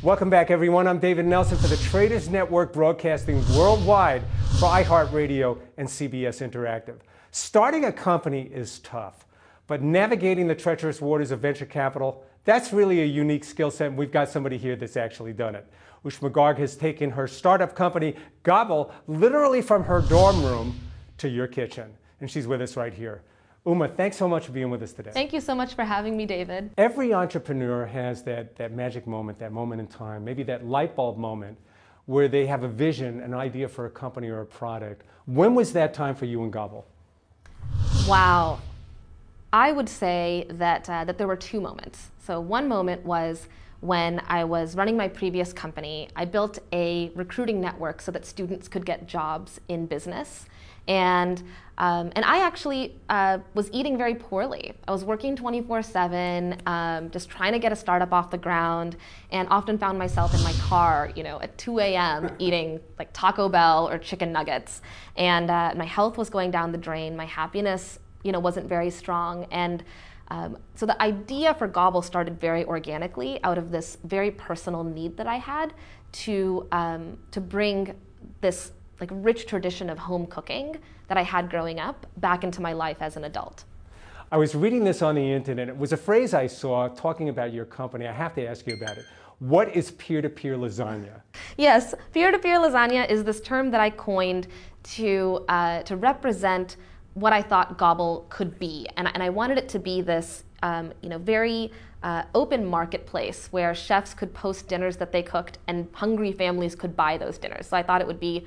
Welcome back, everyone. I'm David Nelson for the Traders Network broadcasting worldwide for iHeartRadio and CBS Interactive. Starting a company is tough, but navigating the treacherous waters of venture capital, that's really a unique skill set, and we've got somebody here that's actually done it. Ushma Garg has taken her startup company, Gobble, literally from her dorm room to your kitchen, and she's with us right here. Ushma, thanks so much for being with us today. Thank you so much for having me, David. Every entrepreneur has that, that magic moment, that moment in time, maybe that light bulb moment where they have a vision, an idea for a company or a product. When was that time for you and Gobble? Wow. I would say that, uh, that there were two moments. So, one moment was when I was running my previous company. I built a recruiting network so that students could get jobs in business. And, um, and I actually uh, was eating very poorly. I was working 24 um, 7, just trying to get a startup off the ground, and often found myself in my car, you know, at 2 a.m. eating like Taco Bell or chicken nuggets. And uh, my health was going down the drain. My happiness, you know, wasn't very strong. And um, so the idea for Gobble started very organically out of this very personal need that I had to, um, to bring this like rich tradition of home cooking that I had growing up back into my life as an adult. I was reading this on the internet. It was a phrase I saw talking about your company. I have to ask you about it. What is peer to peer lasagna? Yes, peer to peer lasagna is this term that I coined to, uh, to represent what I thought Gobble could be. And, and I wanted it to be this um, you know, very uh, open marketplace where chefs could post dinners that they cooked and hungry families could buy those dinners. So I thought it would be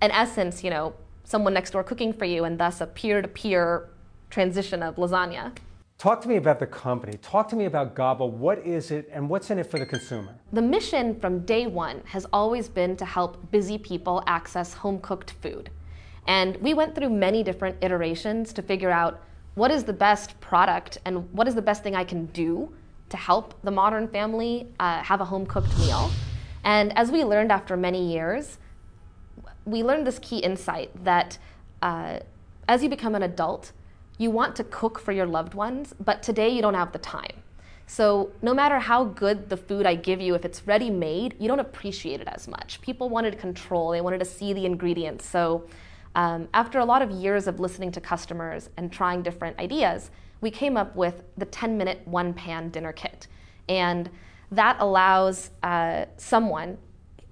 in essence, you know, someone next door cooking for you and thus a peer-to-peer transition of lasagna. Talk to me about the company. Talk to me about Gobble. What is it and what's in it for the consumer? The mission from day one has always been to help busy people access home cooked food. And we went through many different iterations to figure out what is the best product and what is the best thing I can do to help the modern family uh, have a home cooked meal. And as we learned after many years, we learned this key insight that uh, as you become an adult, you want to cook for your loved ones, but today you don't have the time. So, no matter how good the food I give you, if it's ready made, you don't appreciate it as much. People wanted control, they wanted to see the ingredients. So, um, after a lot of years of listening to customers and trying different ideas, we came up with the 10 minute one pan dinner kit. And that allows uh, someone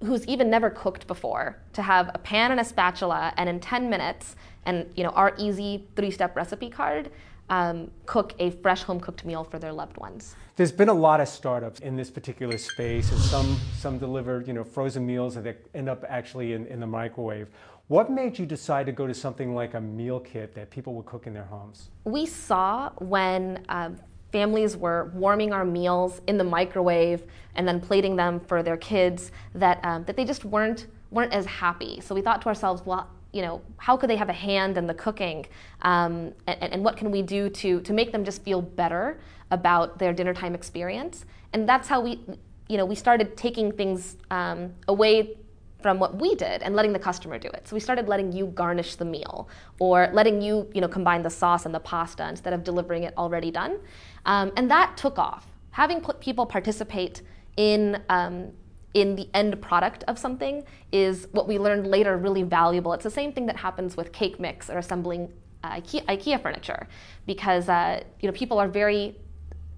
who's even never cooked before to have a pan and a spatula and in 10 minutes and you know our easy three-step recipe card um, cook a fresh home cooked meal for their loved ones there's been a lot of startups in this particular space and some some deliver you know frozen meals that end up actually in, in the microwave what made you decide to go to something like a meal kit that people would cook in their homes we saw when um, families were warming our meals in the microwave and then plating them for their kids that, um, that they just weren't, weren't as happy. So we thought to ourselves, well, you know, how could they have a hand in the cooking? Um, and, and, what can we do to, to make them just feel better about their dinner time experience? And that's how we, you know, we started taking things um, away from what we did and letting the customer do it. So we started letting you garnish the meal or letting you, you know, combine the sauce and the pasta instead of delivering it already done. Um, and that took off. Having people participate in um, in the end product of something is what we learned later really valuable. It's the same thing that happens with cake mix or assembling uh, IKEA, IKEA, furniture, because uh, you know people are very,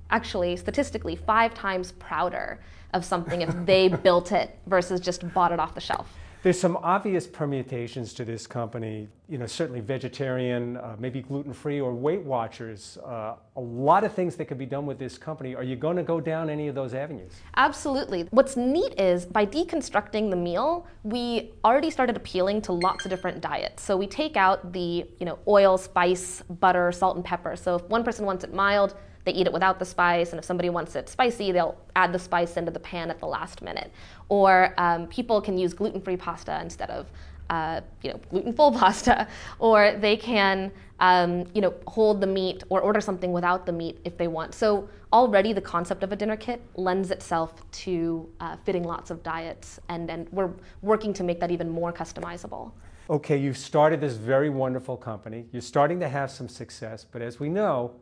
actually statistically, five times prouder of something if they built it versus just bought it off the shelf. There's some obvious permutations to this company, you know, certainly vegetarian, uh, maybe gluten-free or Weight Watchers. Uh, a lot of things that could be done with this company. Are you going to go down any of those avenues? Absolutely. What's neat is by deconstructing the meal, we already started appealing to lots of different diets. So we take out the, you know, oil, spice, butter, salt and pepper. So if one person wants it mild, they eat it without the spice, and if somebody wants it spicy, they'll add the spice into the pan at the last minute. Or um, people can use gluten-free pasta instead of uh, you know, gluten-full pasta, or they can, um, you know, hold the meat or order something without the meat if they want. So already the concept of a dinner kit lends itself to uh, fitting lots of diets, and, and we're working to make that even more customizable. Okay, you've started this very wonderful company. You're starting to have some success, but as we know,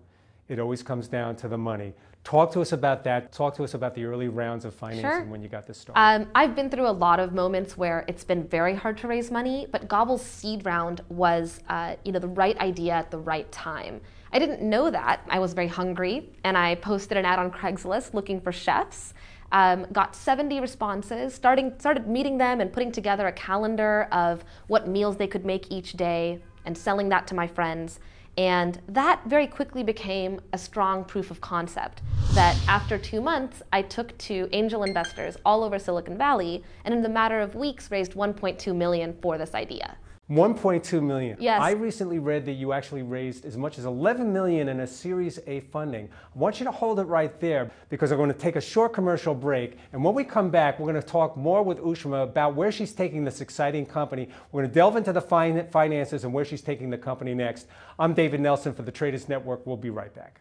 it always comes down to the money. Talk to us about that. Talk to us about the early rounds of financing Sure. when you got this started. Um, I've been through a lot of moments where it's been very hard to raise money, but Gobble's seed round was, uh, you know, the right idea at the right time. I didn't know that. I was very hungry, and I posted an ad on Craigslist looking for chefs. Um, got 70 responses. Starting started meeting them and putting together a calendar of what meals they could make each day, and selling that to my friends. And that very quickly became a strong proof of concept that after two months, I took to angel investors all over Silicon Valley and in the matter of weeks raised 1.2 million for this idea. 1.2 million. Yes. I recently read that you actually raised as much as 11 million in a Series A funding. I want you to hold it right there because I'm going to take a short commercial break. And when we come back, we're going to talk more with Ushma about where she's taking this exciting company. We're going to delve into the finances and where she's taking the company next. I'm David Nelson for the Traders Network. We'll be right back.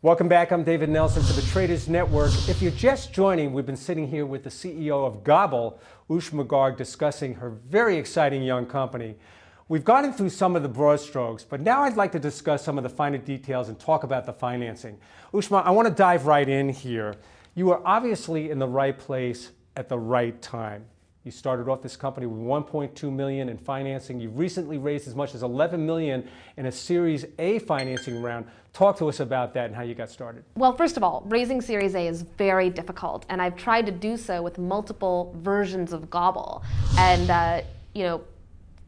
Welcome back. I'm David Nelson for the Traders Network. If you're just joining, we've been sitting here with the CEO of Gobble, Ushma Garg, discussing her very exciting young company. We've gotten through some of the broad strokes, but now I'd like to discuss some of the finer details and talk about the financing. Ushma, I want to dive right in here. You are obviously in the right place at the right time. You started off this company with 1.2 million in financing. You've recently raised as much as 11 million in a Series A financing round. Talk to us about that and how you got started. Well, first of all, raising Series A is very difficult, and I've tried to do so with multiple versions of Gobble. And, uh, you know,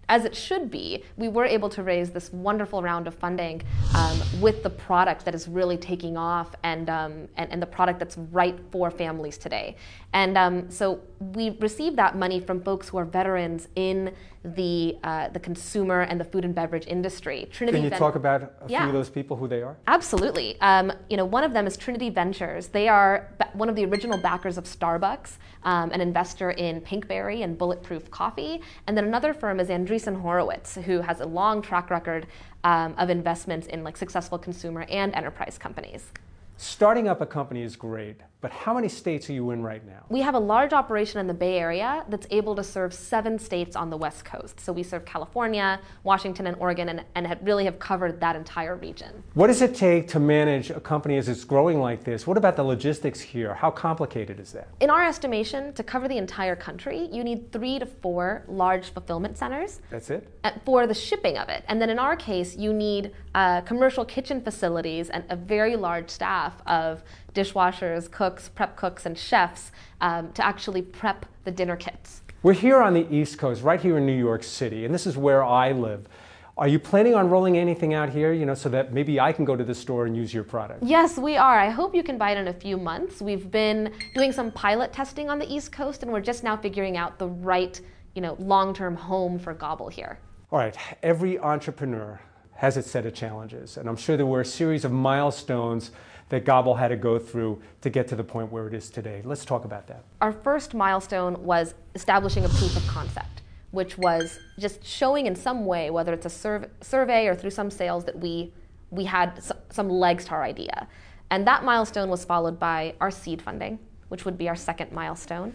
as it should be, we were able to raise this wonderful round of funding um, with the product that is really taking off and, um, and, and, the product that's right for families today. And um, so we received that money from folks who are veterans in the, uh, the consumer and the food and beverage industry. Trinity Can you Ven- talk about a yeah. few of those people, who they are? Absolutely. Um, you know, one of them is Trinity Ventures. They are one of the original backers of Starbucks, um, an investor in Pinkberry and Bulletproof Coffee. And then another firm is Andreessen Horowitz, who has a long track record um, of investments in like successful consumer and enterprise companies. Starting up a company is great, but how many states are you in right now? We have a large operation in the Bay Area that's able to serve seven states on the West Coast. So we serve California, Washington, and Oregon, and, and really have covered that entire region. What does it take to manage a company as it's growing like this? What about the logistics here? How complicated is that? In our estimation, to cover the entire country, you need three to four large fulfillment centers. That's it? For the shipping of it. And then in our case, you need uh, commercial kitchen facilities and a very large staff of dishwashers, cooks, prep cooks, and chefs um, to actually prep the dinner kits. We're here on the East Coast, right here in New York City, and this is where I live. Are you planning on rolling anything out here, you know, so that maybe I can go to the store and use your product? Yes, we are. I hope you can buy it in a few months. We've been doing some pilot testing on the East Coast, and we're just now figuring out the right, you know, long-term home for Gobble here. All right. Every entrepreneur has its set of challenges, and I'm sure there were a series of milestones that Gobble had to go through to get to the point where it is today. Let's talk about that. Our first milestone was establishing a proof of concept, which was just showing in some way, whether it's a survey, survey or through some sales, that we, we had some legs to our idea. And that milestone was followed by our seed funding, which would be our second milestone.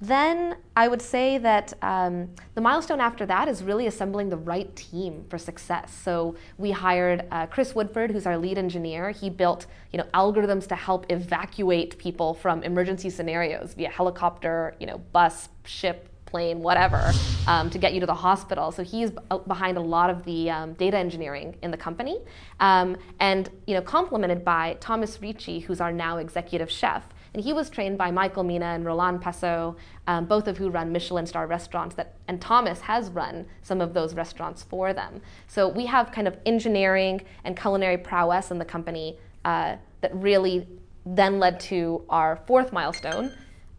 Then I would say that um, the milestone after that is really assembling the right team for success. So we hired uh, Chris Woodford, who's our lead engineer. He built you know, algorithms to help evacuate people from emergency scenarios via helicopter, you know, bus, ship, plane, whatever, um, to get you to the hospital. So he's behind a lot of the um, data engineering in the company, um, and you know, complemented by Thomas Ricci, who's our now executive chef. And he was trained by Michael Mina and Roland Passot, um, both of who run Michelin star restaurants. That, and Thomas has run some of those restaurants for them. So we have kind of engineering and culinary prowess in the company uh, that really then led to our fourth milestone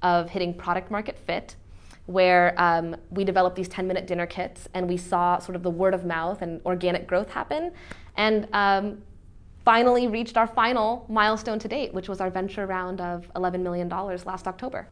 of hitting product market fit where um, we developed these 10 minute dinner kits and we saw sort of the word of mouth and organic growth happen. And um, finally reached our final milestone to date, which was our venture round of $11 million last October.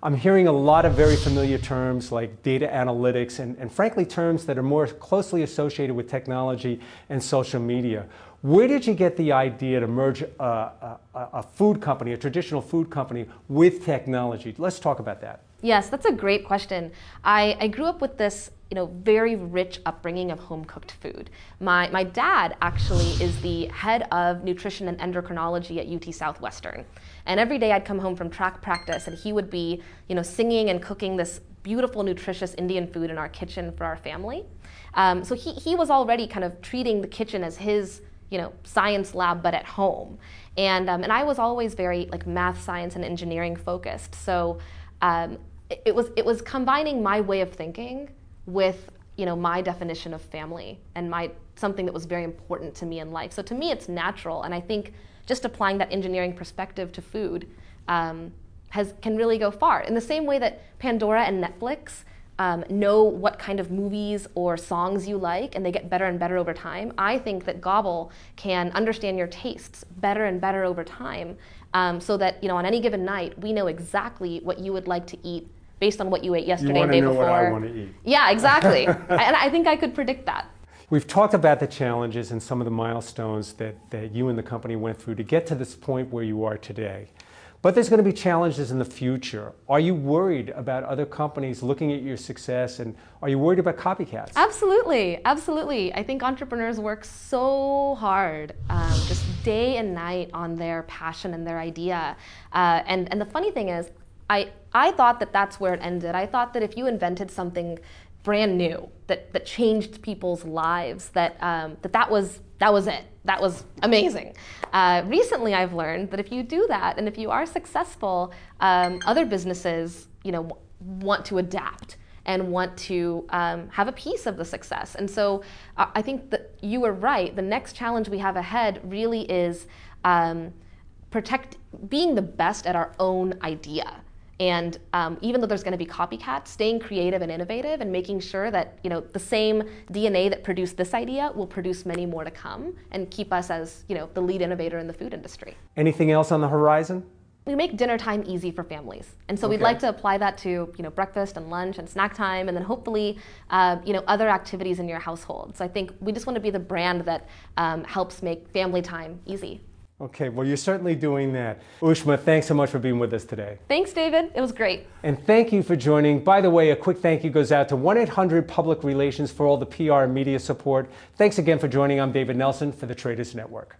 I'm hearing a lot of very familiar terms like data analytics and, and frankly, terms that are more closely associated with technology and social media. Where did you get the idea to merge a, a, a food company, a traditional food company, with technology? Let's talk about that. Yes, that's a great question. I, I grew up with this you know, very rich upbringing of home cooked food. My, my dad actually is the head of nutrition and endocrinology at UT Southwestern. And every day I'd come home from track practice and he would be, you know, singing and cooking this beautiful, nutritious Indian food in our kitchen for our family. Um, so he, he was already kind of treating the kitchen as his, you know, science lab, but at home. And, um, and I was always very like math, science, and engineering focused. So um, it, was, it was combining my way of thinking with you know my definition of family and my something that was very important to me in life. So to me, it's natural, and I think just applying that engineering perspective to food um, has can really go far. In the same way that Pandora and Netflix um, know what kind of movies or songs you like, and they get better and better over time. I think that Gobble can understand your tastes better and better over time, um, so that you know on any given night we know exactly what you would like to eat based on what you ate yesterday you and day know before. What I want to eat. Yeah, exactly. and I think I could predict that. We've talked about the challenges and some of the milestones that, that you and the company went through to get to this point where you are today. But there's going to be challenges in the future. Are you worried about other companies looking at your success and are you worried about copycats? Absolutely, absolutely. I think entrepreneurs work so hard, um, just day and night on their passion and their idea. Uh, and, and the funny thing is, I, I thought that that's where it ended. I thought that if you invented something brand new that, that changed people's lives, that, um, that that was that was it. That was amazing. Uh, recently, I've learned that if you do that and if you are successful, um, other businesses, you know, w- want to adapt and want to um, have a piece of the success. And so, uh, I think that you were right. The next challenge we have ahead really is um, protect being the best at our own idea. And um, even though there's going to be copycats, staying creative and innovative and making sure that you know the same DNA that produced this idea will produce many more to come and keep us as you know the lead innovator in the food industry. Anything else on the horizon? We make dinner time easy for families, and so Okay. we'd like to apply that to you know breakfast and lunch and snack time, and then hopefully uh, you know other activities in your household. So I think we just want to be the brand that um, helps make family time easy. Okay, well, you're certainly doing that. Ushma, thanks so much for being with us today. Thanks, David. It was great. And thank you for joining. By the way, a quick thank you goes out to 1 800 Public Relations for all the PR and media support. Thanks again for joining. I'm David Nelson for the Traders Network.